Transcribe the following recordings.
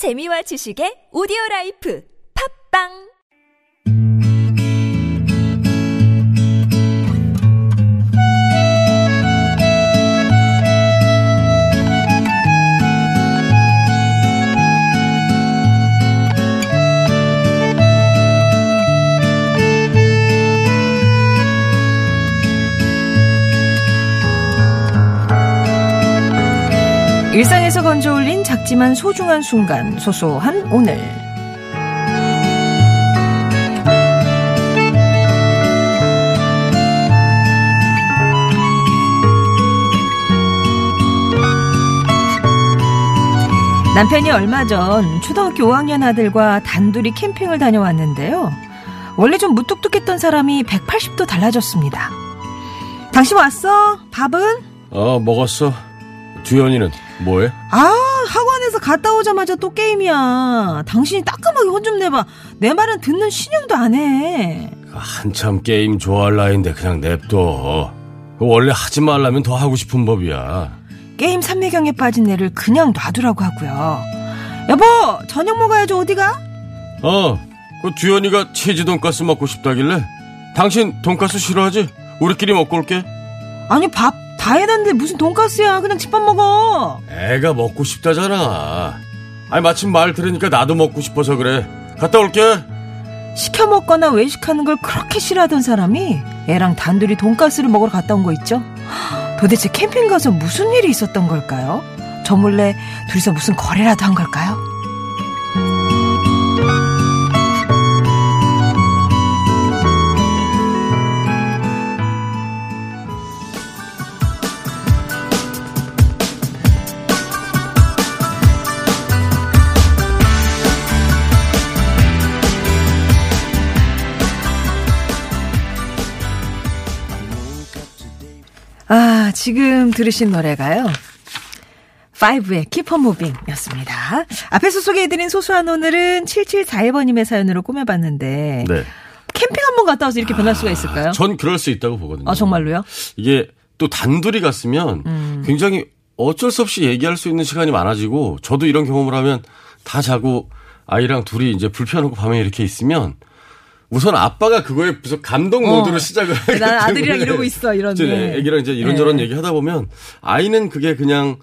재미와 지식의 오디오 라이프. 팝빵 일상에서 건져 올린 작지만 소중한 순간, 소소한 오늘. 남편이 얼마 전 초등학교 5학년 아들과 단둘이 캠핑을 다녀왔는데요. 원래 좀 무뚝뚝했던 사람이 180도 달라졌습니다. 당신 왔어? 밥은? 어, 먹었어. 주연이는 뭐해? 아, 학원에서 갔다 오자마자 또 게임이야. 당신이 따끔하게 혼 좀 내봐. 내 말은 듣는 신용도 안 해. 한참 게임 좋아할 나이인데 그냥 냅둬. 그거 원래 하지 말라면 더 하고 싶은 법이야. 게임 삼매경에 빠진 애를 그냥 놔두라고 하고요. 여보, 저녁 먹어야지 어디가? 어, 그 주연이가 치즈 돈가스 먹고 싶다길래 당신 돈가스 싫어하지? 우리끼리 먹고 올게. 아니 밥 다 해놨는데 무슨 돈가스야. 그냥 집밥 먹어. 애가 먹고 싶다잖아. 아니 마침 말 들으니까 나도 먹고 싶어서 그래. 갔다 올게. 시켜 먹거나 외식하는 걸 그렇게 싫어하던 사람이 애랑 단둘이 돈가스를 먹으러 갔다 온 거 있죠? 도대체 캠핑 가서 무슨 일이 있었던 걸까요? 저 몰래 둘이서 무슨 거래라도 한 걸까요? 아, 지금 들으신 노래가요. 5의 Keep on Moving 였습니다. 앞에서 소개해드린 소소한 오늘은 7741번님의 사연으로 꾸며봤는데, 네. 캠핑 한 번 갔다 와서 이렇게 변할 수가 있을까요? 전 그럴 수 있다고 보거든요. 아, 정말로요? 이게 또 단둘이 갔으면 음. 굉장히 어쩔 수 없이 얘기할 수 있는 시간이 많아지고 저도 이런 경험을 하면 다 자고 아이랑 둘이 이제 불편하고 밤에 이렇게 있으면 우선 아빠가 그거에 무슨 감동 어. 모드로 시작을 하기 난 아들이랑 때문에 이러고 있어, 이런. 애기랑 이제 이런저런 네. 얘기 하다 보면 아이는 그게 그냥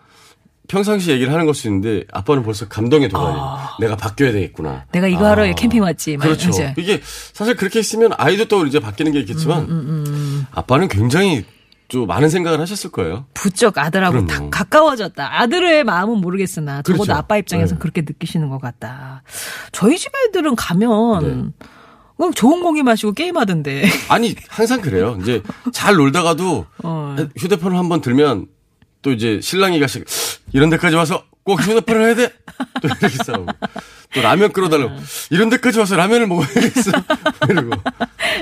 평상시 얘기를 하는 것수 있는데 아빠는 벌써 감동에 도달해요. 내가 바뀌어야 되겠구나. 내가 이거 하러 캠핑 왔지. 막 그렇죠. 이제. 이게 사실 그렇게 있으면 아이도 또 이제 바뀌는 게 있겠지만 음, 아빠는 굉장히 좀 많은 생각을 하셨을 거예요. 부쩍 아들하고 그럼요. 다 가까워졌다. 아들의 마음은 모르겠으나 적어도 그렇죠. 아빠 입장에서는 네. 그렇게 느끼시는 것 같다. 저희 집 애들은 가면 네. 그냥 좋은 공기 마시고 게임하던데. 아니 항상 그래요. 이제 잘 놀다가도 어. 휴대폰을 한번 들면 또 이제 신랑이가 시- 이런 데까지 와서 꼭 휴대폰을 해야 돼. 또 이렇게 싸우고 또 라면 끓여달라고 이런 데까지 와서 라면을 먹어야겠어. 이러고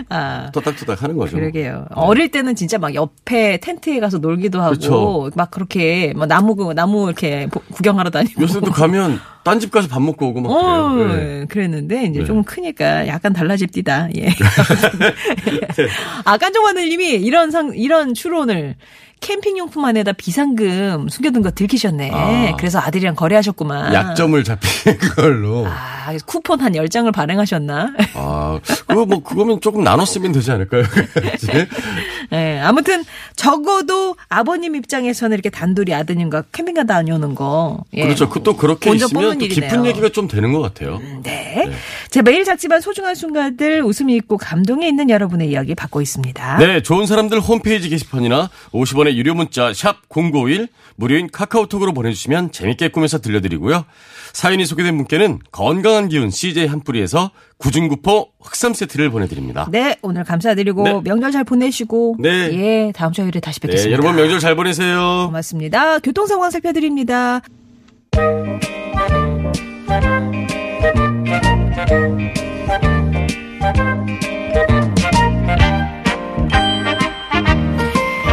아. 토닥토닥 하는 거죠. 그러게요. 어릴 때는 진짜 막 옆에 텐트에 가서 놀기도 하고 그렇죠. 막 그렇게 막 나무 그- 나무 이렇게 보- 구경하러 다니고. 요새도 가면 딴 집 가서 밥 먹고 오고 막 어, 그래요. 네. 그랬는데 이제 네. 좀 크니까 약간 달라집디다. 예. 아 깐종마늘님이 이런 상 이런 추론을 캠핑용품 안에다 비상금 숨겨둔 거 들키셨네. 아. 그래서 아들이랑 거래하셨구만. 약점을 잡히는 걸로. 아, 쿠폰 한 10장을 발행하셨나? 아, 그거 뭐, 그거면 조금 나눠 쓰면 되지 않을까요? 예, 아무튼 적어도 아버님 입장에서는 이렇게 단둘이 아드님과 캠핑 가다 다녀오는 거. 예. 그렇죠. 그 또 그렇게 있으면 또 깊은 일이네요. 얘기가 좀 되는 것 같아요. 네. 제 매일 작지만 소중한 순간들 웃음이 있고 감동이 있는 여러분의 이야기 받고 있습니다. 네, 좋은 사람들 홈페이지 게시판이나 50원 의 유료 문자 샵 0951 무료인 카카오톡으로 보내주시면 재밌게 꾸며서 들려드리고요. 사연이 소개된 분께는 건강한 기운 CJ 한뿌리에서 구중구포 흑삼 세트를 보내드립니다. 네, 오늘 감사드리고 네. 명절 잘 보내시고 네. 예, 다음 주에 다시 네, 뵙겠습니다. 여러분 명절 잘 보내세요. 고맙습니다. 교통 상황 살펴드립니다.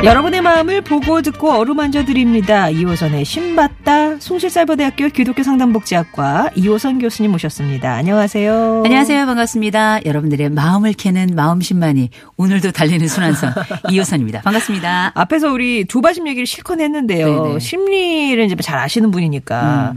여러분의 마음 마음을 보고 듣고 어루만져 드립니다. 2호선의 신받다 송실사이버대학교 기독교 상담복지학과 이호선 교수님 모셨습니다. 안녕하세요. 안녕하세요. 반갑습니다. 여러분들의 마음을 캐는 마음심만이 오늘도 달리는 순환선 이호선입니다. 반갑습니다. 앞에서 우리 조바심 얘기를 실컷 했는데요. 네네. 심리를 이제 잘 아시는 분이니까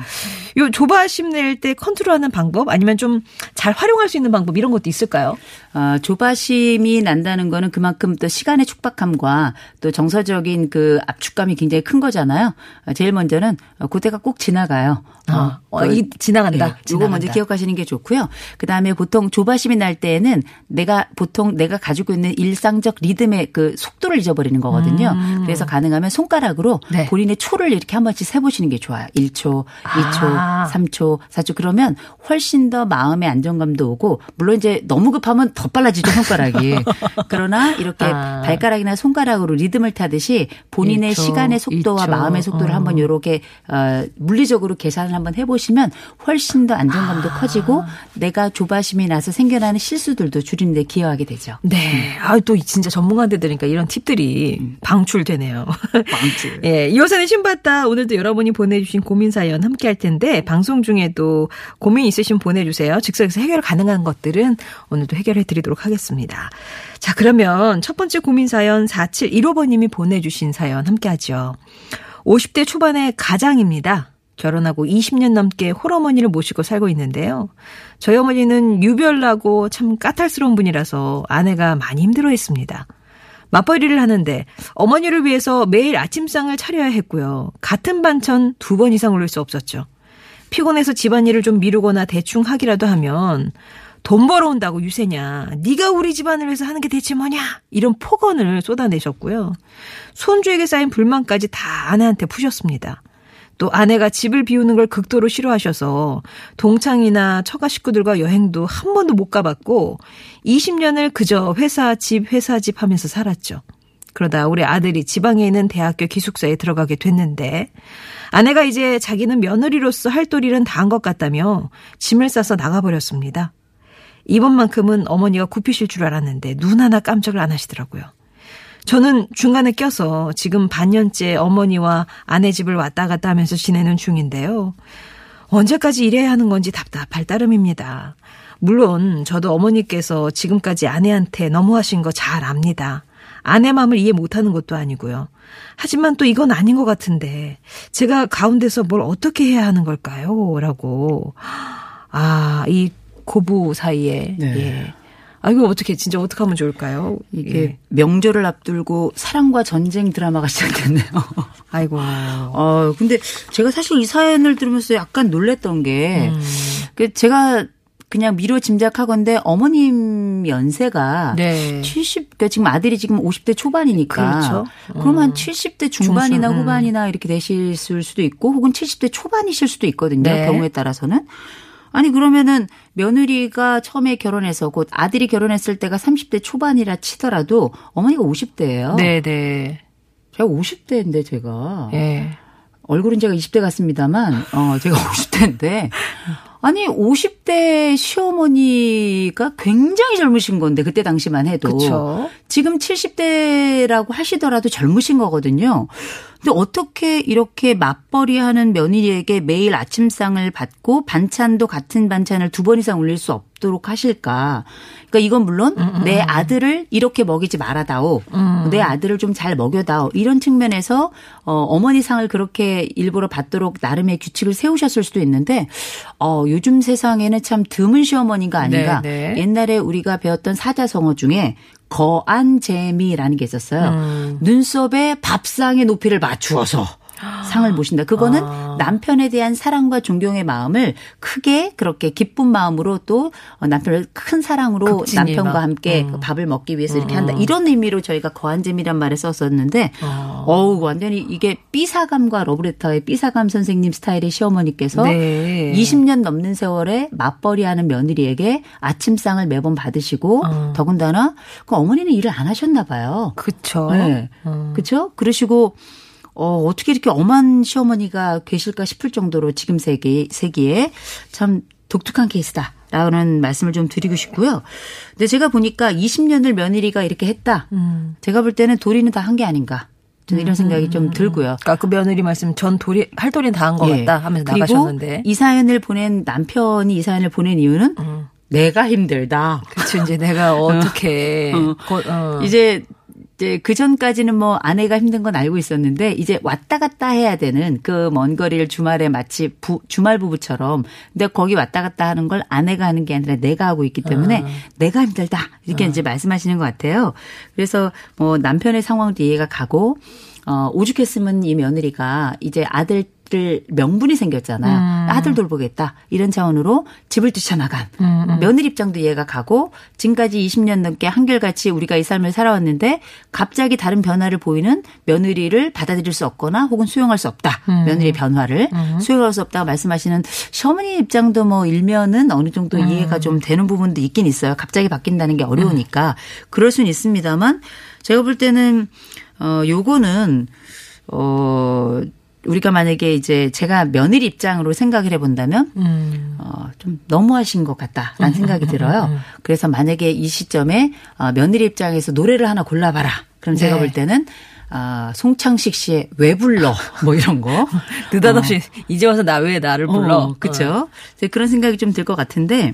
요 조바심 낼 때 컨트롤하는 방법 아니면 좀 잘 활용할 수 있는 방법 이런 것도 있을까요? 어, 조바심이 난다는 거는 그만큼 또 시간의 촉박함과 또 정서적인 그 압축감이 굉장히 큰 거잖아요. 어, 제일 먼저는 어, 그때가 꼭 지나가요. 어, 어, 그- 이 지나간다. 네, 요거 지나간다. 먼저 기억하시는 게 좋고요. 그 다음에 보통 조바심이 날 때에는 내가 보통 내가 가지고 있는 일상적 리듬의 그 속도를 잊어버리는 거거든요. 그래서 가능하면 손가락으로 음. 네. 본인의 초를 이렇게 한 번씩 세보시는 게 좋아요. 1초, 2초, 아. 3초, 4초. 그러면 훨씬 더 마음의 안정감도 오고, 물론 이제 너무 급하면 더 빨라지죠, 손가락이. 그러나 이렇게 아. 발가락이나 손가락으로 리듬을 타듯이 본인의 1초, 시간의 속도와 2초. 마음의 속도를 어. 한번 요렇게 어, 물리적으로 계산을 한번 해보시면 훨씬 더 안정감도 아. 커지고 내가 조바심이 나서 생겨나는 실수들도 줄이는 데 기여하게 되죠. 네. 아, 또 진짜 전문가한테 들으니까 이런 팁들이 방출되네요. 방출. 예, 이호선의 신받다 오늘도 여러분이 보내주신 고민 사연 함께 할 텐데 방송 중에도 고민 있으시면 보내주세요. 즉석에서 해결 가능한 것들은 오늘도 해결해 드리도록 하겠습니다. 자, 그러면 첫 번째 고민 사연 4715번 님이 보내주신 사연 함께 하죠. 50대 초반의 가장입니다. 결혼하고 20년 넘게 홀어머니를 모시고 살고 있는데요. 저희 어머니는 유별나고 참 까탈스러운 분이라서 아내가 많이 힘들어 했습니다. 맞벌이를 하는데 어머니를 위해서 매일 아침상을 차려야 했고요. 같은 반찬 두 번 이상 올릴 수 없었죠. 피곤해서 집안일을 좀 미루거나 대충 하기라도 하면 돈 벌어온다고 유세냐. 네가 우리 집안을 위해서 하는 게 대체 뭐냐. 이런 폭언을 쏟아내셨고요. 손주에게 쌓인 불만까지 다 아내한테 푸셨습니다. 또 아내가 집을 비우는 걸 극도로 싫어하셔서 동창이나 처가 식구들과 여행도 한 번도 못 가봤고 20년을 그저 회사 집 회사 집 하면서 살았죠. 그러다 우리 아들이 지방에 있는 대학교 기숙사에 들어가게 됐는데 아내가 이제 자기는 며느리로서 할 도리는 다 한 것 같다며 짐을 싸서 나가버렸습니다. 이번만큼은 어머니가 굽히실 줄 알았는데 눈 하나 깜짝을 안 하시더라고요. 저는 중간에 껴서 지금 반년째 어머니와 아내 집을 왔다 갔다 하면서 지내는 중인데요. 언제까지 이래야 하는 건지 답답할 따름입니다. 물론 저도 어머니께서 지금까지 아내한테 너무하신 거 잘 압니다. 아내 마음을 이해 못하는 것도 아니고요. 하지만 또 이건 아닌 것 같은데 제가 가운데서 뭘 어떻게 해야 하는 걸까요? 라고 아, 이 고부 사이에 네. 예. 아 이거 어떻게 진짜 어떻게 하면 좋을까요? 이게 예. 명절을 앞두고 사랑과 전쟁 드라마가 시작됐네요. 아이고. 어, 근데 제가 사실 이 사연을 들으면서 약간 놀랬던 게, 음. 그 제가 그냥 미뤄 짐작하건데 어머님 연세가 네. 70, 그러니까 지금 아들이 지금 50대 초반이니까. 그렇죠. 그럼 한 음. 70대 중반이나 중순, 음. 후반이나 이렇게 되실 수도 있고 혹은 70대 초반이실 수도 있거든요. 네. 경우에 따라서는. 아니 그러면은 며느리가 처음에 결혼해서 곧 아들이 결혼했을 때가 30대 초반이라 치더라도 어머니가 50대예요. 네, 네. 제가 50대인데 제가 예. 얼굴은 제가 20대 같습니다만, 어, 제가 50대인데, 아니, 50 대 시어머니가 굉장히 젊으신 건데, 그때 당시만 해도. 그쵸. 지금 70대라고 하시더라도 젊으신 거거든요. 근데 어떻게 이렇게 맞벌이 하는 며느리에게 매일 아침상을 받고 반찬도 같은 반찬을 두 번 이상 올릴 수 없도록 하실까? 그러니까 이건 물론 내 아들을 이렇게 먹이지 말아다오. 내 아들을 좀 잘 먹여다오. 이런 측면에서 어, 어머니 상을 그렇게 일부러 받도록 나름의 규칙을 세우셨을 수도 있는데 어, 요즘 세상에는 참 드문 시어머니가 아닌가. 네, 네. 옛날에 우리가 배웠던 사자성어 중에 거안재미라는 게 있었어요. 음. 눈썹에 밥상의 높이를 맞추어서 상을 모신다. 그거는 아. 남편에 대한 사랑과 존경의 마음을 크게 그렇게 기쁜 마음으로 또 남편을 큰 사랑으로 극진히 남편과 막. 함께 음. 그 밥을 먹기 위해서 이렇게 한다. 이런 의미로 저희가 거안잼이란 말을 썼었는데 어우 완전히 이게 삐사감과 러브레터의 삐사감 선생님 스타일의 시어머니께서 네. 20년 넘는 세월에 맞벌이하는 며느리에게 아침상을 매번 받으시고 어. 더군다나 그 어머니는 일을 안 하셨나 봐요. 그쵸. 네. 음. 그렇죠? 그러시고 어, 어떻게 이렇게 엄한 시어머니가 계실까 싶을 정도로 지금 세기, 세기에 참 독특한 케이스다. 라는 말씀을 좀 드리고 싶고요. 근데 제가 보니까 20년을 며느리가 이렇게 했다. 음. 제가 볼 때는 도리는 다 한 게 아닌가. 저는 이런 생각이 좀 들고요. 아까 그 며느리 말씀 전 도리 할 도리 다한것 예. 같다 하면서 그리고 나가셨는데. 이 사연을 보낸 남편이 이 사연을 보낸 이유는 내가 힘들다. 그치 이제 내가 어떻게 어. 어. 이제 이제 그 전까지는 뭐 아내가 힘든 건 알고 있었는데 이제 왔다 갔다 해야 되는 그 먼 거리를 주말에 마치 부, 주말 부부처럼 근데 거기 왔다 갔다 하는 걸 아내가 하는 게 아니라 내가 하고 있기 때문에 내가 힘들다. 이렇게 이제 말씀하시는 것 같아요. 그래서 뭐 남편의 상황도 이해가 가고 어 오죽했으면 이 며느리가 이제 아들 을 명분이 생겼잖아요. 아들 돌보겠다. 이런 차원으로 집을 뛰쳐나간. 며느리 입장도 이해가 가고 지금까지 20년 넘게 한결같이 우리가 이 삶을 살아왔는데 갑자기 다른 변화를 보이는 며느리를 받아들일 수 없거나 혹은 수용할 수 없다. 며느리의 변화를 수용할 수 없다고 말씀하시는 시어머니 입장도 뭐 일면은 어느 정도 이해가 좀 되는 부분도 있긴 있어요. 갑자기 바뀐다는 게 어려우니까. 그럴 수는 있습니다만 제가 볼 때는 어 요거는 어 우리가 만약에 이제 제가 며느리 입장으로 생각을 해본다면 음. 어, 좀 너무하신 것 같다라는 생각이 들어요. 그래서 만약에 이 시점에 어, 며느리 입장에서 노래를 하나 골라봐라. 그럼 제가 네. 볼 때는 아, 송창식 씨의 왜 불러 뭐 이런 거 느닷없이 이제 와서 나 왜 나를 불러. 어, 그렇죠. 그런 생각이 좀 들 것 같은데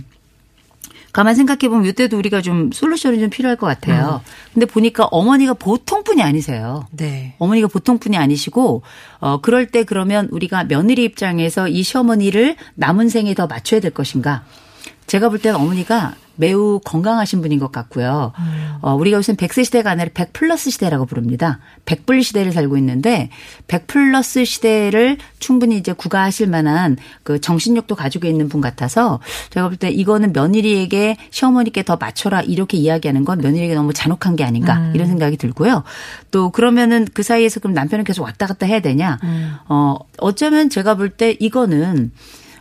가만 생각해 보면 이때도 우리가 좀 솔루션이 좀 필요할 것 같아요. 근데 보니까 어머니가 보통 분이 아니세요. 네. 어머니가 보통 분이 아니시고 어 그럴 때 그러면 우리가 며느리 입장에서 이 시어머니를 남은 생에 더 맞춰야 될 것인가? 제가 볼 때는 어머니가 매우 건강하신 분인 것 같고요. 어, 우리가 요새 100세 시대가 아니라 100 플러스 시대라고 부릅니다. 100불 시대를 살고 있는데 100 플러스 시대를 충분히 이제 구가하실 만한 그 정신력도 가지고 있는 분 같아서 제가 볼 때 이거는 며느리에게 시어머니께 더 맞춰라 이렇게 이야기하는 건 며느리에게 너무 잔혹한 게 아닌가 이런 생각이 들고요. 또 그러면은 그 사이에서 그럼 남편은 계속 왔다 갔다 해야 되냐? 어, 어쩌면 제가 볼 때 이거는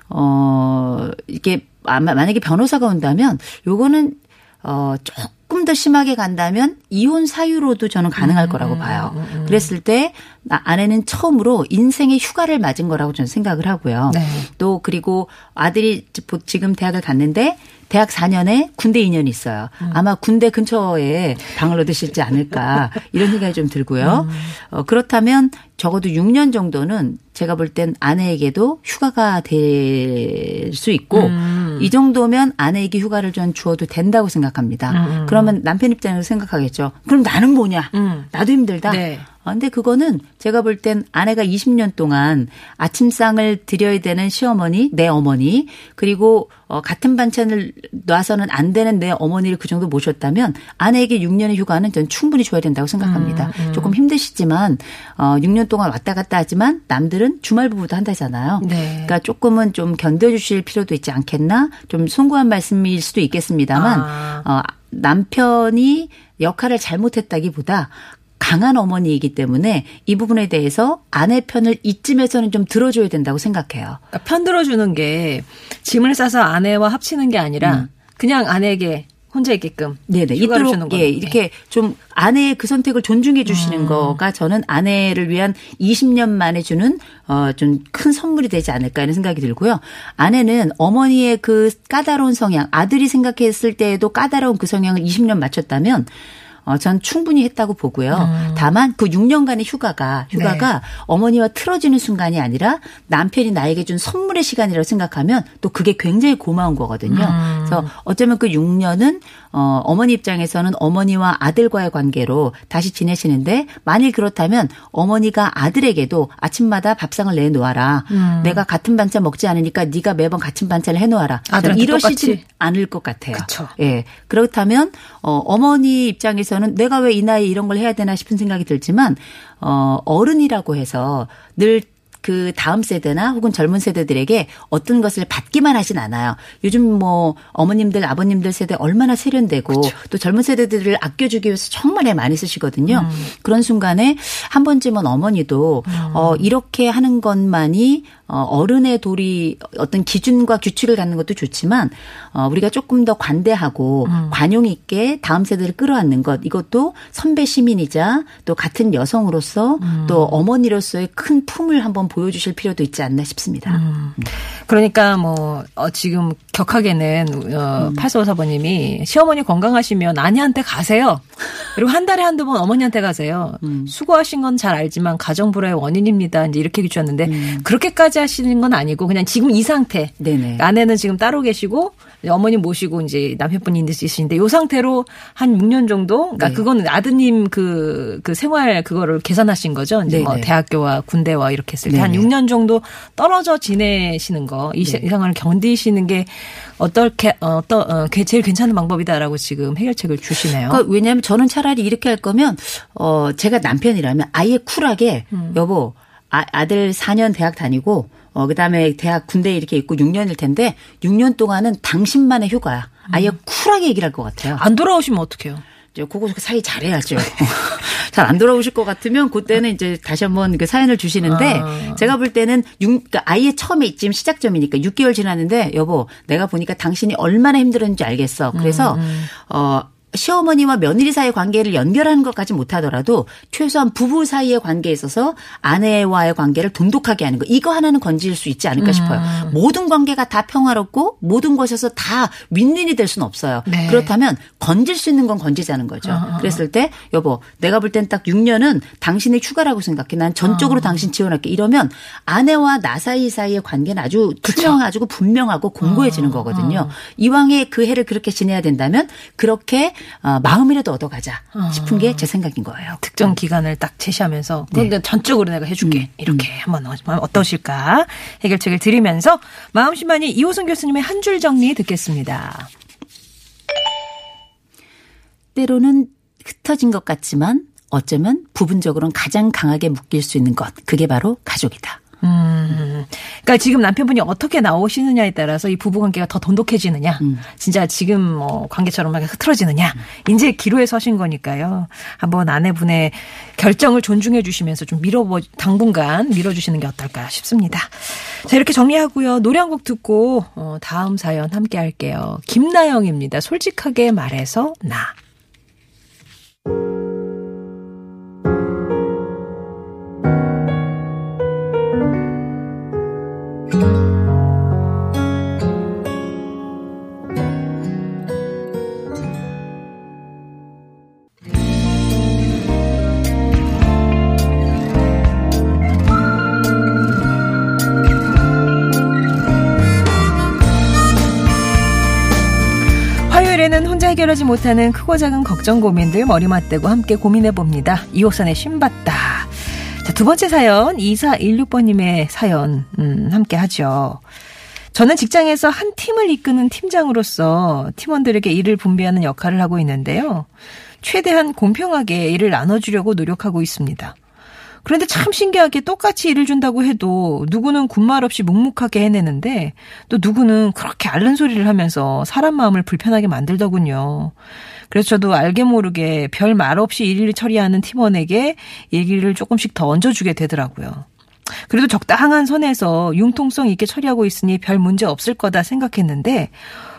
어, 이게 아마 만약에 변호사가 온다면 요거는 어, 조금 더 심하게 간다면 이혼 사유로도 저는 가능할 거라고 봐요. 그랬을 때 나- 아내는 처음으로 인생의 휴가를 맞은 거라고 저는 생각을 하고요. 네. 또 그리고 아들이 지금 대학을 갔는데 대학 4년에 군대 2년이 있어요. 아마 군대 근처에 방을 얻으실지 않을까 이런 생각이 좀 들고요. 어, 그렇다면 적어도 6년 정도는 제가 볼 땐 아내에게도 휴가가 될 수 있고 이 정도면 아내에게 휴가를 좀 주어도 된다고 생각합니다. 그러면 남편 입장에서 생각하겠죠. 그럼 나는 뭐냐? 음. 나도 힘들다. 네. 아, 근데 그거는 제가 볼 땐 아내가 20년 동안 아침상을 드려야 되는 시어머니, 내 어머니, 그리고 어, 같은 반찬을 놔서는 안 되는 내 어머니를 그 정도 모셨다면 아내에게 6년의 휴가는 전 충분히 줘야 된다고 생각합니다. 조금 힘드시지만 어, 6년 동안 왔다 갔다 하지만 남들은 주말 부부도 한다잖아요. 네. 그러니까 조금은 좀 견뎌주실 필요도 있지 않겠나? 좀 송구한 말씀일 수도 있겠습니다만 아. 어, 남편이 역할을 잘못했다기보다 강한 어머니이기 때문에 이 부분에 대해서 아내 편을 이쯤에서는 좀 들어줘야 된다고 생각해요. 그러니까 편 들어주는 게 짐을 싸서 아내와 합치는 게 아니라 그냥 아내에게 혼자 있게끔 네네. 이토록. 예, 이렇게 좀 아내의 그 선택을 존중해 주시는 거가 저는 아내를 위한 20년 만에 주는 어, 좀 큰 선물이 되지 않을까 하는 생각이 들고요. 아내는 어머니의 그 까다로운 성향, 아들이 생각했을 때에도 까다로운 그 성향을 20년 맞췄다면 어, 전 충분히 했다고 보고요. 다만 그 6년간의 휴가가, 휴가가 어머니와 틀어지는 순간이 아니라 남편이 나에게 준 선물의 시간이라고 생각하면 또 그게 굉장히 고마운 거거든요. 그래서 어쩌면 그 6년은 어, 어머니 입장에서는 어머니와 아들과의 관계로 다시 지내시는데 만일 그렇다면 어머니가 아들에게도 아침마다 밥상을 내놓아라. 내가 같은 반찬 먹지 않으니까 네가 매번 같은 반찬을 해놓아라. 이러시지. 않을 것 같아요. 그쵸. 예. 그렇다면 어 어머니 입장에서는 내가 왜 이 나이에 이런 걸 해야 되나 싶은 생각이 들지만 어 어른이라고 해서 늘 그 다음 세대나 혹은 젊은 세대들에게 어떤 것을 받기만 하진 않아요. 요즘 뭐 어머님들, 아버님들 세대 얼마나 세련되고 또 젊은 세대들을 아껴주기 위해서 정말 많이 쓰시거든요. 그런 순간에 한 번쯤은 어머니도 어 이렇게 하는 것만이 어, 어른의 도리 어떤 기준과 규칙을 갖는 것도 좋지만 어, 우리가 조금 더 관대하고 음. 관용 있게 다음 세대를 끌어안는 것 이것도 선배 시민이자 또 같은 여성으로서 음. 또 어머니로서의 큰 품을 한번 보여주실 필요도 있지 않나 싶습니다. 음. 그러니까 뭐 어, 지금 격하게는 어, 8454번님이 시어머니 건강하시면 아내한테 가세요. 그리고 한 달에 한두 번 어머니한테 가세요. 수고하신 건 잘 알지만 가정 불화의 원인입니다. 이제 이렇게 주셨는데 그렇게까지 하시는 건 아니고 그냥 지금 이 상태. 네네. 아내는 지금 따로 계시고 어머니 모시고 이제 남편분이 있으신데 요 상태로 한 6년 정도 그러니까 네. 그거는 아드님 그, 그 생활 그거를 계산하신 거죠. 이제 뭐 네네. 대학교와 군대와 이렇게 했을 때한 네네. 6년 정도 떨어져 지내시는 거, 이, 시- 이 상황을 견디시는 게 어떻게, 어, 어, 어, 게- 제일 괜찮은 방법이다라고 지금 해결책을 주시네요. 그러니까 왜냐하면 저는 차라리 이렇게 할 거면 어 제가 남편이라면 아예 쿨하게 음. 여보 아, 아들 4년 대학 다니고 어 그다음에 대학 군대 이렇게 있고 6년일 텐데 6년 동안은 당신만의 휴가야. 아예 음. 쿨하게 얘기를 할 것 같아요. 안 돌아오시면 어떡해요? 이제 그거 사이 잘해야죠. 잘 안 돌아오실 것 같으면 그때는 이제 다시 한번 그 사연을 주시는데 아. 제가 볼 때는 육, 그러니까 아예 처음에 지금 시작점이니까 6개월 지났는데 여보 내가 보니까 당신이 얼마나 힘들었는지 알겠어. 그래서 어 시어머니와 며느리 사이의 관계를 연결하는 것까지 못하더라도 최소한 부부 사이의 관계에 있어서 아내와의 관계를 돈독하게 하는 거 이거 하나는 건질 수 있지 않을까 싶어요. 모든 관계가 다 평화롭고 모든 것에서 다 윈윈이 될 수는 없어요. 네. 그렇다면 건질 수 있는 건 건지자는 거죠. 그랬을 때 여보 내가 볼 땐 딱 6년은 당신의 휴가라고 생각해. 난 전적으로 당신 지원할게. 이러면 아내와 나 사이 사이의 관계는 아주 투명하고 분명하고 공고해지는 거거든요. 이왕에 그 해를 그렇게 지내야 된다면 그렇게 어, 마음이라도 얻어가자 싶은 게 제 생각인 거예요. 특정 기간을 딱 제시하면서 그런데 전적으로 내가 해줄게 이렇게 한번 어- 어떠실까 해결책을 드리면서 마음심만이 이호선 교수님의 한 줄 정리 듣겠습니다. 때로는 흩어진 것 같지만 어쩌면 부분적으로는 가장 강하게 묶일 수 있는 것 그게 바로 가족이다. 음, 그러니까 지금 남편분이 어떻게 나오시느냐에 따라서 이 부부 관계가 더 돈독해지느냐, 진짜 지금 뭐 관계처럼 막 흐트러지느냐, 이제 기로에 서신 거니까요. 한번 아내분의 결정을 존중해 주시면서 좀 밀어보 당분간 밀어주시는 게 어떨까 싶습니다. 자 이렇게 정리하고요. 노래 한 곡 듣고 어, 다음 사연 함께 할게요. 김나영입니다. 솔직하게 말해서 나. 해결하지 못하는 크고 작은 걱정 고민들 머리 맞대고 함께 고민해 봅니다. 이호선의 신받다. 자, 두 번째 사연 2416번님의 사연 음, 함께 하죠. 저는 직장에서 한 팀을 이끄는 팀장으로서 팀원들에게 일을 분배하는 역할을 하고 있는데요. 최대한 공평하게 일을 나눠주려고 노력하고 있습니다. 그런데 참 신기하게 똑같이 일을 준다고 해도 누구는 군말 없이 묵묵하게 해내는데 또 누구는 그렇게 앓는 소리를 하면서 사람 마음을 불편하게 만들더군요. 그래서 저도 알게 모르게 별 말 없이 일을 처리하는 팀원에게 얘기를 조금씩 더 얹어주게 되더라고요. 그래도 적당한 선에서 융통성 있게 처리하고 있으니 별 문제 없을 거다 생각했는데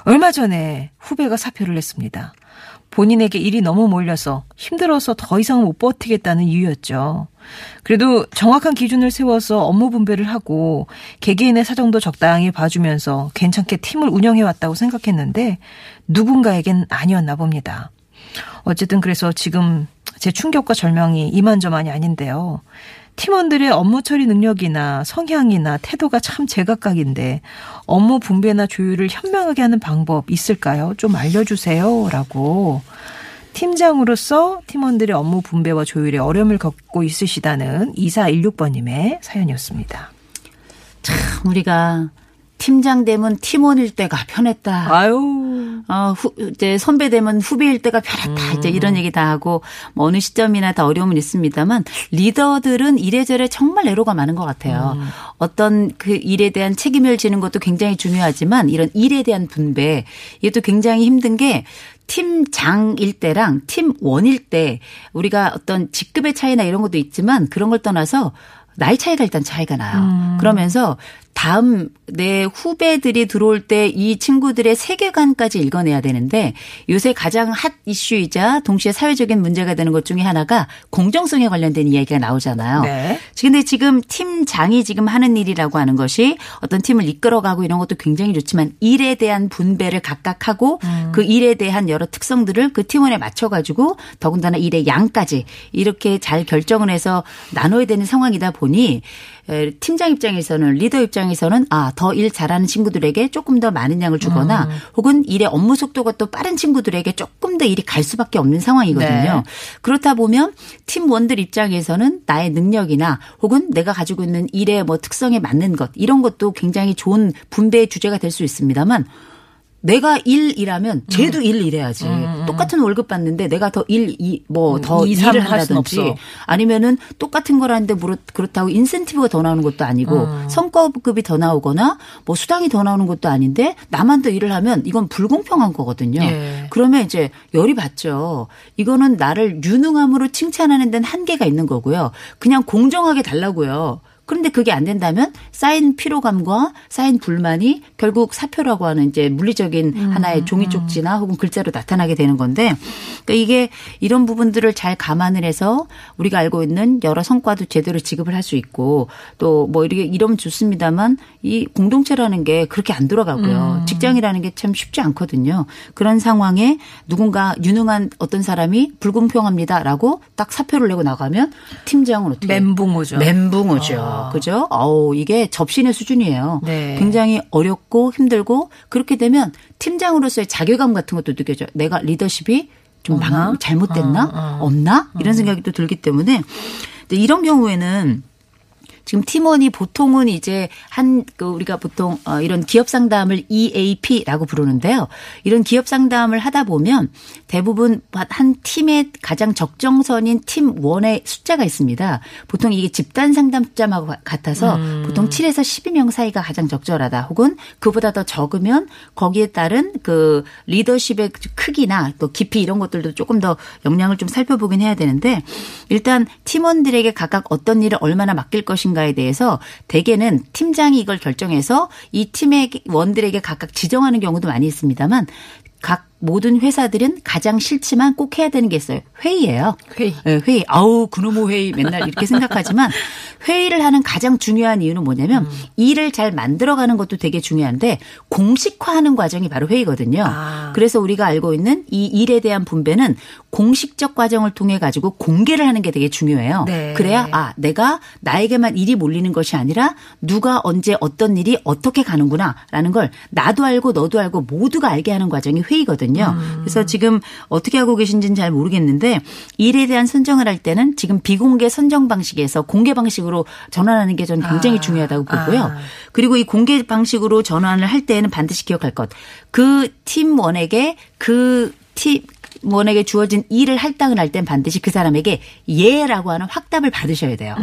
얼마 전에 후배가 사표를 냈습니다. 본인에게 일이 너무 몰려서 힘들어서 더 이상 못 버티겠다는 이유였죠. 그래도 정확한 기준을 세워서 업무 분배를 하고 개개인의 사정도 적당히 봐주면서 괜찮게 팀을 운영해 왔다고 생각했는데 누군가에겐 아니었나 봅니다. 어쨌든 그래서 지금 제 충격과 절망이 이만저만이 아닌데요. 팀원들의 업무 처리 능력이나 성향이나 태도가 참 제각각인데 업무 분배나 조율을 현명하게 하는 방법 있을까요? 좀 알려주세요. 라고 팀장으로서 팀원들의 업무 분배와 조율에 어려움을 겪고 있으시다는 2416번님의 사연이었습니다. 참 우리가 팀장 되면 팀원일 때가 편했다. 아유. 어, 후, 이제 선배 되면 후배일 때가 편했다. 이제 이런 얘기 다 하고 뭐 어느 시점이나 다 어려움은 있습니다만 리더들은 이래저래 정말 애로가 많은 것 같아요. 어떤 그 일에 대한 책임을 지는 것도 굉장히 중요하지만 이런 일에 대한 분배 이것도 굉장히 힘든 게 팀장일 때랑 팀원일 때 우리가 어떤 직급의 차이나 이런 것도 있지만 그런 걸 떠나서 나이 차이가 일단 차이가 나요. 그러면서 다음 내 후배들이 들어올 때 이 친구들의 세계관까지 읽어내야 되는데 요새 가장 핫 이슈이자 동시에 사회적인 문제가 되는 것 중에 하나가 공정성에 관련된 이야기가 나오잖아요. 네. 근데 지금 팀장이 지금 하는 일이라고 하는 것이 어떤 팀을 이끌어가고 이런 것도 굉장히 좋지만 일에 대한 분배를 각각 하고 그 일에 대한 여러 특성들을 그 팀원에 맞춰가지고 더군다나 일의 양까지 이렇게 잘 결정을 해서 나눠야 되는 상황이다 보니 에, 팀장 입장에서는 리더 입장에서는 아 더 일 잘하는 친구들에게 조금 더 많은 양을 주거나 혹은 일의 업무 속도가 또 빠른 친구들에게 조금 더 일이 갈 수밖에 없는 상황이거든요. 네. 그렇다 보면 팀원들 입장에서는 나의 능력이나 혹은 내가 가지고 있는 일의 뭐 특성에 맞는 것 이런 것도 굉장히 좋은 분배의 주제가 될 수 있습니다만 내가 일 일하면 쟤도 음. 일 일해야지. 똑같은 월급 받는데 내가 더 일, 이, 뭐, 더 음, 일을 한다든지. 아니면은 똑같은 뭐 그렇다고 인센티브가 더 나오는 것도 아니고 음. 성과급이 더 나오거나 뭐 수당이 더 나오는 것도 아닌데 나만 더 일을 하면 이건 불공평한 거거든요. 예. 그러면 이제 열이 받죠. 이거는 나를 유능함으로 칭찬하는 데는 한계가 있는 거고요. 그냥 공정하게 달라고요. 그런데 그게 안 된다면 쌓인 피로감과 쌓인 불만이 결국 사표라고 하는 이제 물리적인 하나의 종이 쪽지나 혹은 글자로 나타나게 되는 건데 그러니까 이게 이런 부분들을 잘 감안을 해서 우리가 알고 있는 여러 성과도 제대로 지급을 할 수 있고 또 뭐 이렇게 이러면 좋습니다만 이 공동체라는 게 그렇게 안 돌아가고요. 직장이라는 게 참 쉽지 않거든요. 그런 상황에 누군가 유능한 어떤 사람이 불공평합니다라고 딱 사표를 내고 나가면 팀장은 어떻게 해요? 멘붕 오죠. 멘붕 오죠. 그죠? 어우, 이게 접신의 수준이에요. 네. 굉장히 어렵고 힘들고 그렇게 되면 팀장으로서의 자괴감 같은 것도 느껴져요. 내가 리더십이 좀? 막 잘못됐나? 어, 어. 없나? 이런 생각이 또 들기 때문에 이런 경우에는 지금 팀원이 보통은 이제 한 그 우리가 보통 어 이런 기업 상담을 EAP라고 부르는데요. 이런 기업 상담을 하다 보면 대부분 한 팀의 가장 적정선인 팀 원의 숫자가 있습니다. 보통 이게 집단 상담 숫자하고 같아서 보통 7에서 12명 사이가 가장 적절하다. 혹은 그보다 더 적으면 거기에 따른 그 리더십의 크기나 또 깊이 이런 것들도 조금 더 역량을 좀 살펴보긴 해야 되는데 일단 팀원들에게 각각 어떤 일을 얼마나 맡길 것인가 에 대해서 대개는 팀장이 이걸 결정해서 이 팀의 원들에게 각각 지정하는 경우도 많이 있습니다만 각 모든 회사들은 가장 싫지만 꼭 해야 되는 게 있어요. 회의예요. 회의. 네, 회의. 아우 그놈의 회의 맨날 이렇게 생각하지만 회의를 하는 가장 중요한 이유는 뭐냐면 일을 잘 만들어가는 것도 되게 중요한데 공식화하는 과정이 바로 회의거든요. 아. 그래서 우리가 알고 있는 이 일에 대한 분배는 공식적 과정을 통해 가지고 공개를 하는 게 되게 중요해요. 네. 그래야 아 내가 나에게만 일이 몰리는 것이 아니라 누가 언제 어떤 일이 어떻게 가는구나라는 걸 나도 알고 너도 알고 모두가 알게 하는 과정이 회의거든요. 그래서 지금 어떻게 하고 계신지는 잘 모르겠는데 일에 대한 선정을 할 때는 지금 비공개 선정 방식에서 공개 방식으로 전환하는 게 저는 굉장히 아. 중요하다고 보고요. 아. 그리고 이 공개 방식으로 전환을 할 때에는 반드시 기억할 것. 그 팀원에게 그 팀, 원에게 주어진 일을 할당을 할 땐 반드시 그 사람에게 예라고 하는 확답을 받으셔야 돼요.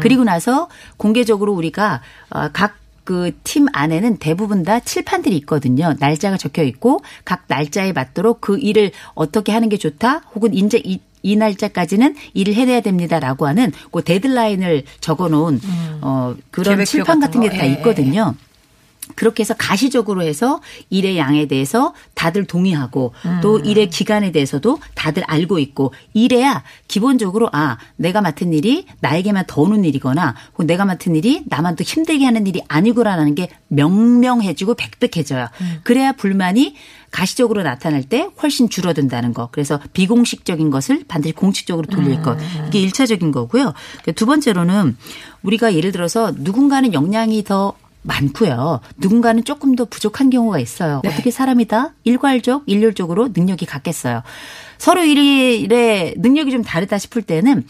그리고 나서 공개적으로 우리가 어, 각 그 팀 안에는 대부분 다 칠판들이 있거든요. 날짜가 적혀 있고 각 날짜에 맞도록 그 일을 어떻게 하는 게 좋다 혹은 이제 이, 이 날짜까지는 일을 해내야 됩니다라고 하는 그 데드라인을 적어 놓은 어 그런 칠판 같은 같은 게 거. 다 예, 있거든요. 그렇게 해서 가시적으로 해서 일의 양에 대해서 다들 동의하고 또 음. 일의 기간에 대해서도 다들 알고 있고 이래야 기본적으로 아 내가 맡은 일이 나에게만 더 오는 일이거나 혹은 내가 맡은 일이 나만 또 힘들게 하는 일이 아니구나라는 게 명명해지고 백백해져요. 음. 그래야 불만이 가시적으로 나타날 때 훨씬 줄어든다는 거. 그래서 비공식적인 것을 반드시 공식적으로 돌릴 것. 이게 일차적인 거고요. 두 번째로는 우리가 예를 들어서 누군가는 역량이 더 많고요. 누군가는 조금 더 부족한 경우가 있어요. 어떻게 사람이 다 일괄적, 일률적으로 능력이 같겠어요. 서로 일의 능력이 좀 다르다 싶을 때는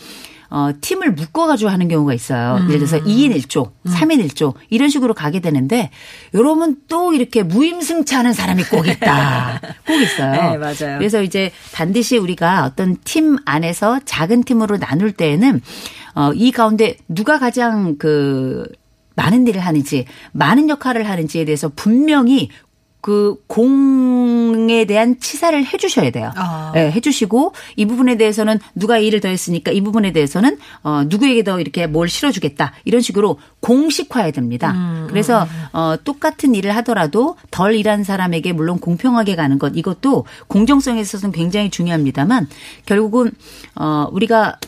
어, 팀을 묶어가지고 하는 경우가 있어요. 예를 들어서 2인 1조, 3인 1조, 이런 식으로 가게 되는데, 여러분 또 이렇게 무임승차하는 사람이 꼭 있다. 꼭 있어요. 네, 맞아요. 그래서 이제 반드시 우리가 어떤 팀 안에서 작은 팀으로 나눌 때에는, 어, 이 가운데 누가 가장 그, 많은 일을 하는지, 많은 역할을 하는지에 대해서 분명히 그 공에 대한 치사를 해주셔야 돼요. 아. 예, 해주시고 이 부분에 대해서는 누가 일을 더 했으니까 이 부분에 대해서는 어, 누구에게 더 이렇게 뭘 실어주겠다 이런 식으로 공식화해야 됩니다. 음, 그래서 어, 똑같은 일을 하더라도 덜 일한 사람에게 물론 공평하게 가는 것 이것도 공정성에 있어서는 굉장히 중요합니다만 결국은 어, 우리가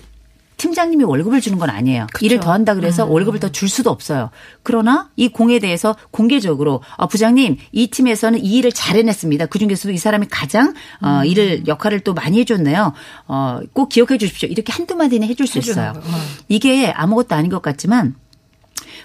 팀장님이 월급을 주는 건 아니에요. 일을 더 한다 그래서 음. 월급을 더 줄 수도 없어요. 그러나 이 공에 대해서 공개적으로 어, 부장님 이 팀에서는 이 일을 잘 해냈습니다. 그 중에서도 이 사람이 가장 음. 어, 일을 역할을 또 많이 해줬네요. 어, 꼭 기억해 주십시오. 이렇게 한두 마디는 해줄 수 있어요. 이게 아무것도 아닌 것 같지만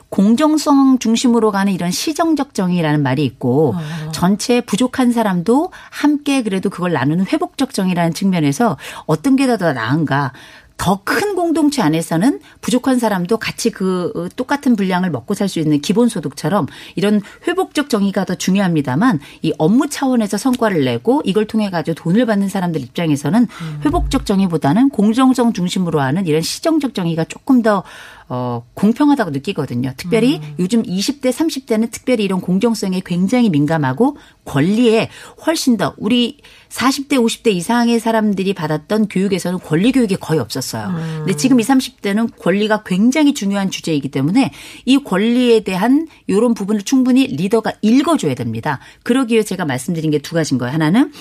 공정성 중심으로 가는 이런 시정적 정의라는 말이 있고 전체 부족한 사람도 함께 그래도 그걸 나누는 회복적 정의라는 측면에서 어떤 게 더 나은가 더 큰 공동체 안에서는 부족한 사람도 같이 그 똑같은 분량을 먹고 살 수 있는 기본소득처럼 이런 회복적 정의가 더 중요합니다만 이 업무 차원에서 성과를 내고 이걸 통해 가지고 돈을 받는 사람들 입장에서는 회복적 정의보다는 공정성 중심으로 하는 이런 시정적 정의가 조금 더 어, 공평하다고 느끼거든요. 특별히 요즘 20대, 30대는 특별히 이런 공정성에 굉장히 민감하고 권리에 훨씬 더 우리 40대, 50대 이상의 사람들이 받았던 교육에서는 권리 교육이 거의 없었어요. 근데 지금 20, 30대는 권리가 굉장히 중요한 주제이기 때문에 이 권리에 대한 이런 부분을 충분히 리더가 읽어줘야 됩니다. 그러기 위해 제가 말씀드린 게 두 가지인 거예요. 하나는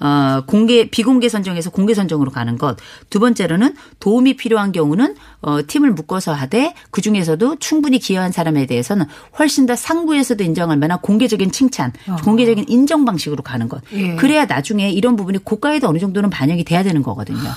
어, 공개, 비공개 선정에서 공개 선정으로 가는 것. 두 번째로는 도움이 필요한 경우는 어, 팀을 묶어서 하되 그 중에서도 충분히 기여한 사람에 대해서는 훨씬 더 상부에서도 인정할 만한 공개적인 칭찬, 공개적인 인정 방식으로 가는 것. 예. 그래야 나중에 이런 부분이 고가에도 어느 정도는 반영이 돼야 되는 거거든요.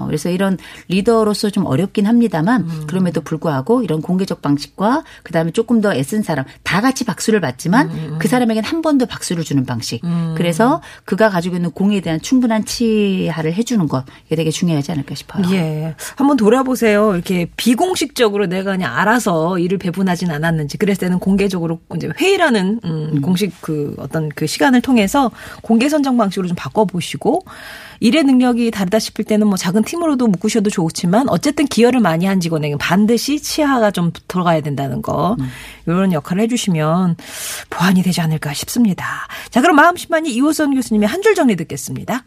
어, 그래서 이런 리더로서 좀 어렵긴 합니다만 음. 그럼에도 불구하고 이런 공개적 방식과 그다음에 조금 더 애쓴 사람 다 같이 박수를 받지만 음, 그 사람에게는 한번 더 박수를 주는 방식. 그래서 그가 가지고 있는 공에 대한 충분한 치하를 해주는 것 이게 되게 중요하지 않을까 싶어요. 예. 한번 돌아보세요. 이렇게 비공식적으로 내가 그냥 알아서 일을 배분하진 않았는지. 그랬을 때는 공개적으로 이제 회의라는 음, 공식 그 어떤 그 시간을 통해서 공개 선정 방식으로 좀 바꿔보시고 일의 능력이 다르다 싶을 때는 뭐 작은 팀으로도 묶으셔도 좋지만 어쨌든 기여를 많이 한 직원에게 반드시 치아가 좀 들어가야 된다는 거 이런 역할을 해주시면 보완이 되지 않을까 싶습니다. 자 그럼 마음심만이 이호선 교수님의 한 줄 정리 듣겠습니다.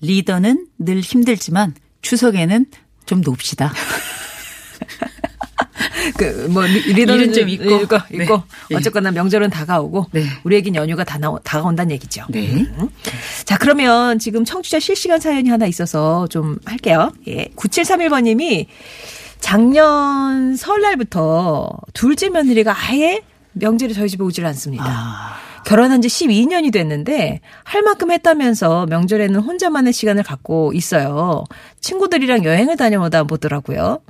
리더는 늘 힘들지만 추석에는 좀 놉시다. 그뭐 리더는 일은 좀 있고. 있고, 네. 있고. 네. 어쨌거나 명절은 다가오고 네. 우리에겐 연휴가 다 나오, 다가온다는 얘기죠. 네. 음. 자 그러면 지금 청취자 실시간 사연이 하나 있어서 좀 할게요. 예, 9731번님이 작년 설날부터 둘째 며느리가 아예 명절에 저희 집에 오질 않습니다. 아. 결혼한 지 12년이 됐는데 할 만큼 했다면서 명절에는 혼자만의 시간을 갖고 있어요. 친구들이랑 여행을 다녀오다 보더라고요.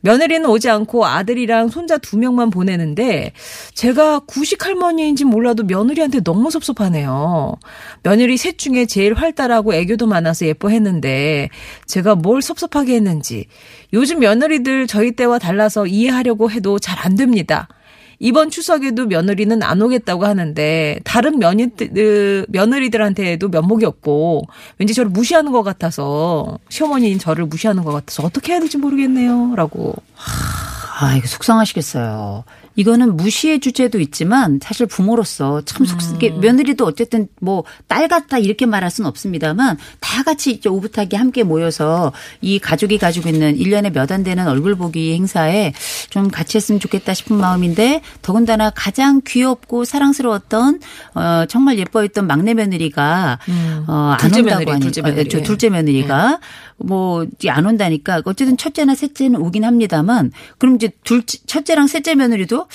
며느리는 오지 않고 아들이랑 손자 두 명만 보내는데 제가 구식 할머니인지 몰라도 며느리한테 너무 섭섭하네요. 며느리 셋 중에 제일 활달하고 애교도 많아서 예뻐했는데 제가 뭘 섭섭하게 했는지 요즘 며느리들 저희 때와 달라서 이해하려고 해도 잘 안 됩니다. 이번 추석에도 며느리는 안 오겠다고 하는데 다른 며느리들, 며느리들한테도 면목이 없고 왠지 저를 무시하는 것 같아서 시어머니인 저를 무시하는 것 같아서 어떻게 해야 될지 모르겠네요. 라고. 아, 이거 속상하시겠어요. 이거는 무시의 주제도 있지만 사실 부모로서 참 속쓰게 며느리도 어쨌든 뭐 딸 같다 이렇게 말할 수는 없습니다만 다 같이 이제 오붓하게 함께 모여서 이 가족이 가지고 있는 1년에 몇 안 되는 얼굴 보기 행사에 좀 같이 했으면 좋겠다 싶은 마음인데 더군다나 가장 귀엽고 사랑스러웠던 어 정말 예뻐했던 막내 며느리가 어안 둘째 온다고 며느리, 하니 둘째 며느리. 저 둘째 며느리가 뭐 안 온다니까 어쨌든 첫째나 셋째는 오긴 합니다만 그럼 이제 둘째 첫째랑 셋째 며느리도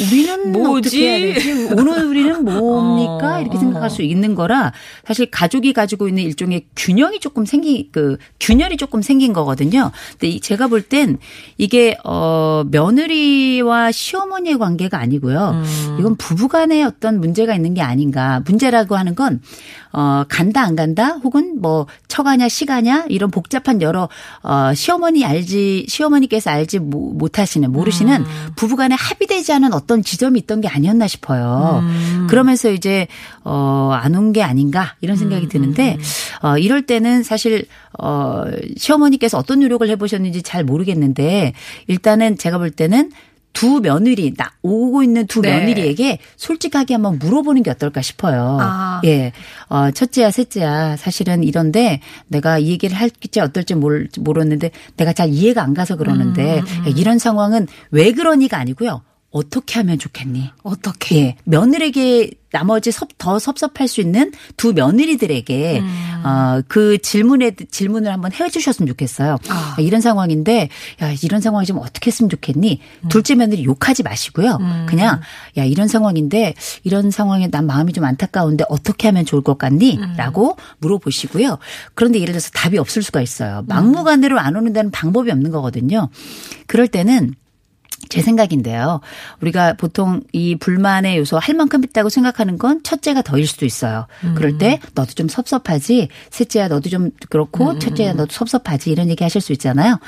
우리는 뭐지? 어떻게 해야 되지? 오늘 우리는 뭡니까? 어, 이렇게 생각할 수 있는 거라 사실 가족이 가지고 있는 일종의 균형이 조금 생기 그 균열이 조금 생긴 거거든요. 근데 이 제가 볼 땐 이게 어 며느리와 시어머니의 관계가 아니고요. 이건 부부간의 어떤 문제가 있는 게 아닌가. 문제라고 하는 건 어, 간다 안 간다? 혹은 뭐 처가냐 시가냐? 이런 복잡한 여러 어, 시어머니 알지 시어머니께서 알지 모- 못하시는 모르시는 부부간에 합의되지 않은 어떤 지점이 있던 게 아니었나 싶어요. 그러면서 이제 어, 안 온 게 아닌가? 이런 생각이 드는데 어, 이럴 때는 사실 어, 시어머니께서 어떤 노력을 해보셨는지 잘 모르겠는데 일단은 제가 볼 때는 두 며느리 나 오고 있는 두 네. 며느리에게 솔직하게 한번 물어보는 게 어떨까 싶어요. 아. 예, 어, 첫째야, 셋째야, 사실은 이런데 내가 이 얘기를 할지 어떨지 모르, 모르는데 내가 잘 이해가 안 가서 그러는데 음, 야, 이런 상황은 왜 그러니가 아니고요. 어떻게 하면 좋겠니? 어떻게? 예, 며느리에게 나머지 섭, 더 섭섭할 수 있는 두 며느리들에게 음. 어, 그 질문에 질문을 한번 해주셨으면 좋겠어요. 아. 야, 이런 상황인데 야 이런 상황이 좀 어떻게 했으면 좋겠니? 음. 둘째 며느리 욕하지 마시고요. 그냥 야 이런 상황인데 이런 상황에 난 마음이 좀 안타까운데 어떻게 하면 좋을 것 같니?라고 음. 물어보시고요. 그런데 예를 들어서 답이 없을 수가 있어요. 음. 막무가내로 안 오는 데는 방법이 없는 거거든요. 그럴 때는 제 생각인데요. 우리가 보통 이 불만의 요소 할 만큼 있다고 생각하는 건 첫째가 더일 수도 있어요. 그럴 때 너도 좀 섭섭하지. 셋째야 너도 좀 그렇고 첫째야 너도 섭섭하지. 이런 얘기 하실 수 있잖아요.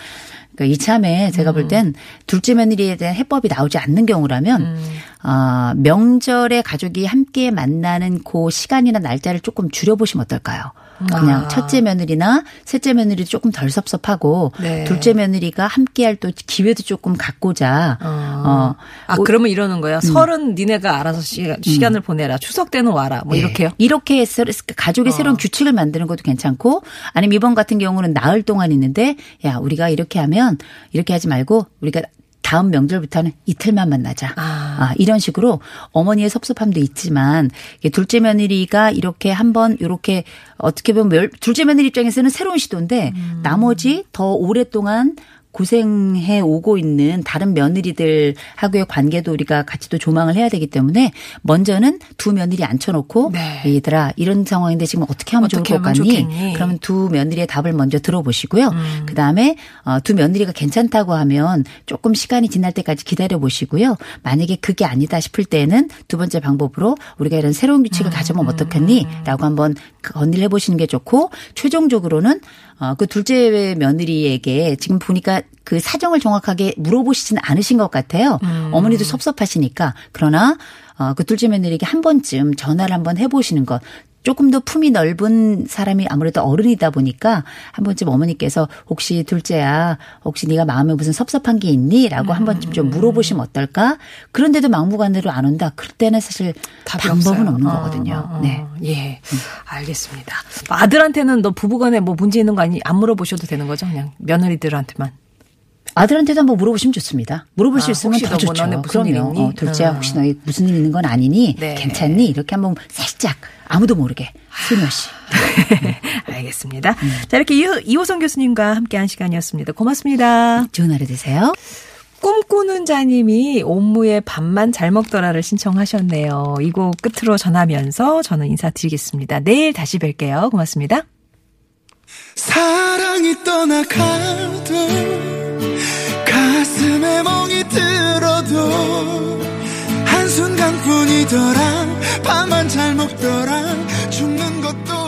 그러니까 이참에 제가 볼 땐 둘째 며느리에 대한 해법이 나오지 않는 경우라면 아, 명절에 가족이 함께 만나는 그 시간이나 날짜를 조금 줄여보시면 어떨까요? 그냥 아. 첫째 며느리나 셋째 며느리 조금 덜 섭섭하고 네. 둘째 며느리가 함께할 또 기회도 조금 갖고자 어, 아, 뭐- 그러면 이러는 거예요. 설은 니네가 알아서 시간, 시간을 보내라. 추석 때는 와라. 뭐 예. 이렇게요. 이렇게 해서 가족의 새로운 규칙을 만드는 것도 괜찮고 아니면 이번 같은 경우는 나흘 동안 있는데 야 우리가 이렇게 하면 이렇게 하지 말고 우리가 다음 명절부터는 이틀만 만나자. 아. 아, 이런 식으로 어머니의 섭섭함도 있지만 둘째 며느리가 이렇게 한번 이렇게 어떻게 보면 멸- 둘째 며느리 입장에서는 새로운 시도인데 음. 나머지 더 오랫동안 고생해 오고 있는 다른 며느리들하고의 관계도 우리가 같이 또 조망을 해야 되기 때문에 먼저는 두 며느리 앉혀놓고 네. 얘들아 이런 상황인데 지금 어떻게 하면 어떻게 좋을 것 하면 같니? 좋겠니? 그러면 두 며느리의 답을 먼저 들어보시고요. 음. 그 다음에 어, 두 며느리가 괜찮다고 하면 조금 시간이 지날 때까지 기다려 보시고요. 만약에 그게 아니다 싶을 때는 두 번째 방법으로 우리가 이런 새로운 음. 규칙을 가져보면 어떻겠니?라고 한번 건의를 해보시는 게 좋고 최종적으로는 어, 그 둘째 며느리에게 지금 보니까 그 사정을 정확하게 물어보시지는 않으신 것 같아요. 음. 어머니도 섭섭하시니까 그러나 어, 그 둘째 며느리에게 한 번쯤 전화를 한번 해보시는 것. 조금 더 품이 넓은 사람이 아무래도 어른이다 보니까 한 번쯤 어머니께서 혹시 둘째야 혹시 네가 마음에 무슨 섭섭한 게 있니?라고 한 번쯤 좀 물어보시면 어떨까? 그런데도 막무가내로 안 온다. 그럴 때는 사실 방법은 없어요. 없는 어, 거거든요. 어, 어. 네. 예. 알겠습니다. 아들한테는 너 부부간에 뭐 문제 있는 거 아니? 안 물어보셔도 되는 거죠? 그냥 며느리들한테만. 아들한테도 한번 물어보시면 좋습니다. 물어볼 수 아, 있으면 혹시 더 좋죠. 너네 무슨 일 그럼요. 어, 둘째야 어. 혹시 너희 무슨 일 있는 건 아니니? 네. 괜찮니? 이렇게 한번 살짝 아무도 모르게 슬며시. 알겠습니다. 자, 이렇게 이호, 이호성 교수님과 함께한 시간이었습니다. 고맙습니다. 좋은 하루 되세요. 꿈꾸는 자님이 옴무의 밥만 잘 먹더라를 신청하셨네요. 이 곡 끝으로 전하면서 저는 인사드리겠습니다. 내일 다시 뵐게요. 고맙습니다. 사랑이 떠나가도 가슴에 멍이 들어도 한순간뿐이더라. 밥만 잘 먹더라. 죽는 것도